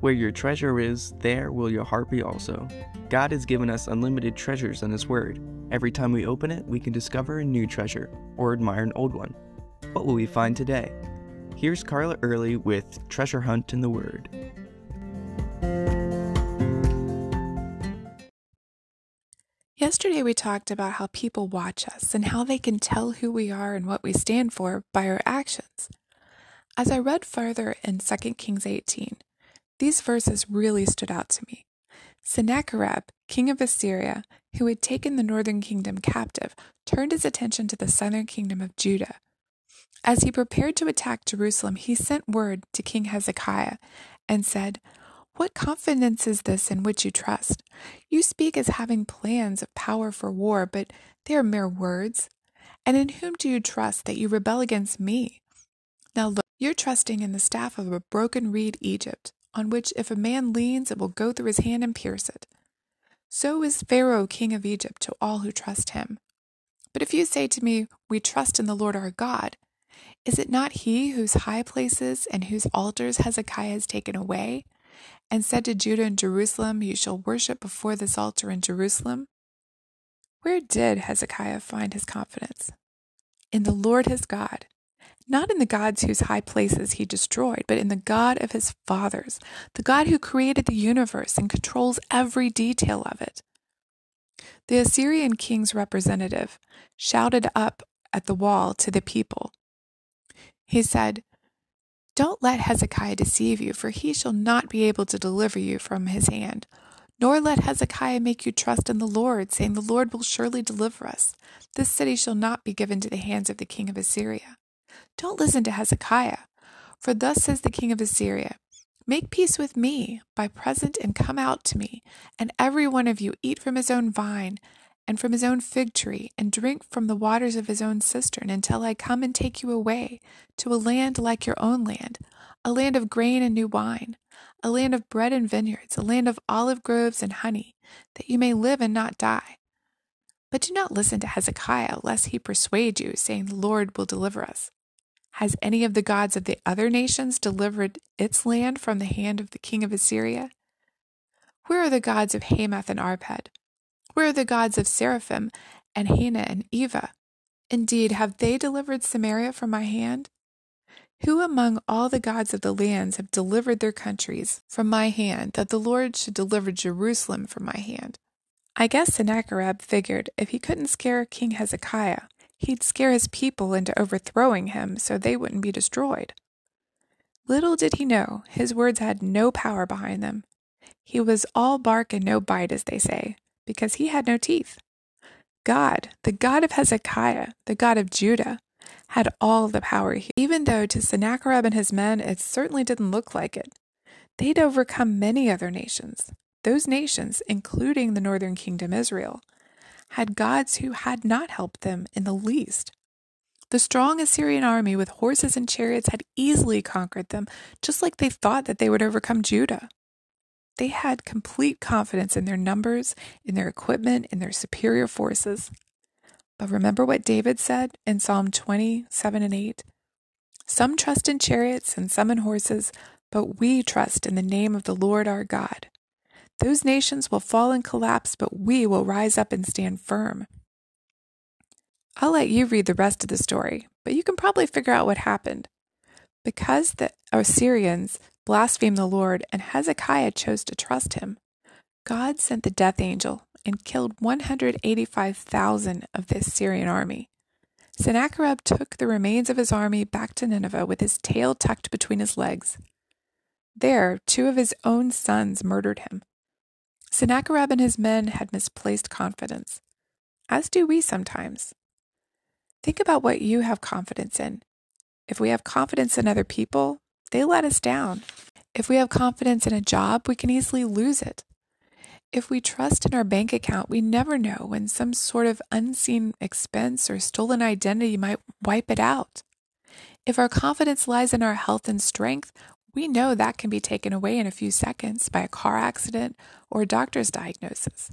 Where your treasure is, there will your heart be also. God has given us unlimited treasures in His Word. Every time we open it, we can discover a new treasure or admire an old one. What will we find today? Here's Carla Early with Treasure Hunt in the Word. Yesterday, we talked about how people watch us and how they can tell who we are and what we stand for by our actions. As I read further in 2 Kings 18, these verses really stood out to me. Sennacherib, king of Assyria, who had taken the northern kingdom captive, turned his attention to the southern kingdom of Judah. As he prepared to attack Jerusalem, he sent word to King Hezekiah and said, what confidence is this in which you trust? You speak as having plans of power for war, but they are mere words. And in whom do you trust that you rebel against me? Now look, you're trusting in the staff of a broken reed Egypt, on which if a man leans, it will go through his hand and pierce it. So is Pharaoh king of Egypt to all who trust him. But if you say to me, We trust in the Lord our God, is it not he whose high places and whose altars Hezekiah has taken away? and said to Judah and Jerusalem, You shall worship before this altar in Jerusalem. Where did Hezekiah find his confidence? In the Lord his God, not in the gods whose high places he destroyed, but in the God of his fathers, the God who created the universe and controls every detail of it. The Assyrian king's representative shouted up at the wall to the people. He said, don't let Hezekiah deceive you, for he shall not be able to deliver you from his hand. Nor let Hezekiah make you trust in the Lord, saying, The Lord will surely deliver us. This city shall not be given to the hands of the king of Assyria. Don't listen to Hezekiah, for thus says the king of Assyria Make peace with me by present and come out to me, and every one of you eat from his own vine and from his own fig tree, and drink from the waters of his own cistern, until I come and take you away to a land like your own land, a land of grain and new wine, a land of bread and vineyards, a land of olive groves and honey, that you may live and not die. But do not listen to Hezekiah, lest he persuade you, saying, The Lord will deliver us. Has any of the gods of the other nations delivered its land from the hand of the king of Assyria? Where are the gods of Hamath and Arpad? Where are the gods of Sepharvaim and Hena and Ivah? Indeed, have they delivered Samaria from my hand? Who among all the gods of the lands have delivered their countries from my hand, that the Lord should deliver Jerusalem from my hand? I guess Sennacherib figured if he couldn't scare King Hezekiah, he'd scare his people into overthrowing him so they wouldn't be destroyed. Little did he know, his words had no power behind them. He was all bark and no bite, as they say, because he had no teeth. God, the God of Hezekiah, the God of Judah, had all the power, even though to Sennacherib and his men it certainly didn't look like it. They'd overcome many other nations. Those nations, including the northern kingdom Israel, had gods who had not helped them in the least. The strong Assyrian army with horses and chariots had easily conquered them, just like they thought that they would overcome Judah. They had complete confidence in their numbers, in their equipment, in their superior forces. But remember what David said in Psalm 27 and 8? Some trust in chariots and some in horses, but we trust in the name of the Lord our God. Those nations will fall and collapse, but we will rise up and stand firm. I'll let you read the rest of the story, but you can probably figure out what happened. Because the Assyrians blasphemed the Lord, and Hezekiah chose to trust him. God sent the death angel and killed 185,000 of the Assyrian army. Sennacherib took the remains of his army back to Nineveh with his tail tucked between his legs. There, two of his own sons murdered him. Sennacherib and his men had misplaced confidence, as do we sometimes. Think about what you have confidence in. If we have confidence in other people, they let us down. If we have confidence in a job, we can easily lose it. If we trust in our bank account, we never know when some sort of unseen expense or stolen identity might wipe it out. If our confidence lies in our health and strength, we know that can be taken away in a few seconds by a car accident or a doctor's diagnosis.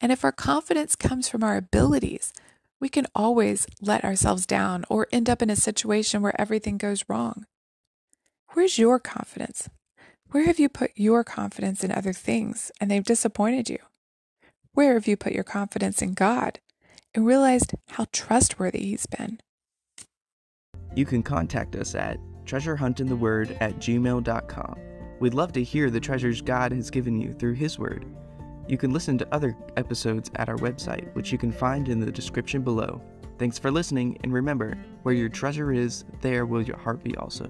And if our confidence comes from our abilities, we can always let ourselves down or end up in a situation where everything goes wrong. Where's your confidence? Where have you put your confidence in other things and they've disappointed you? Where have you put your confidence in God and realized how trustworthy He's been? You can contact us at treasurehuntintheword at gmail.com. We'd love to hear the treasures God has given you through His Word. You can listen to other episodes at our website, which you can find in the description below. Thanks for listening, and remember, where your treasure is, there will your heart be also.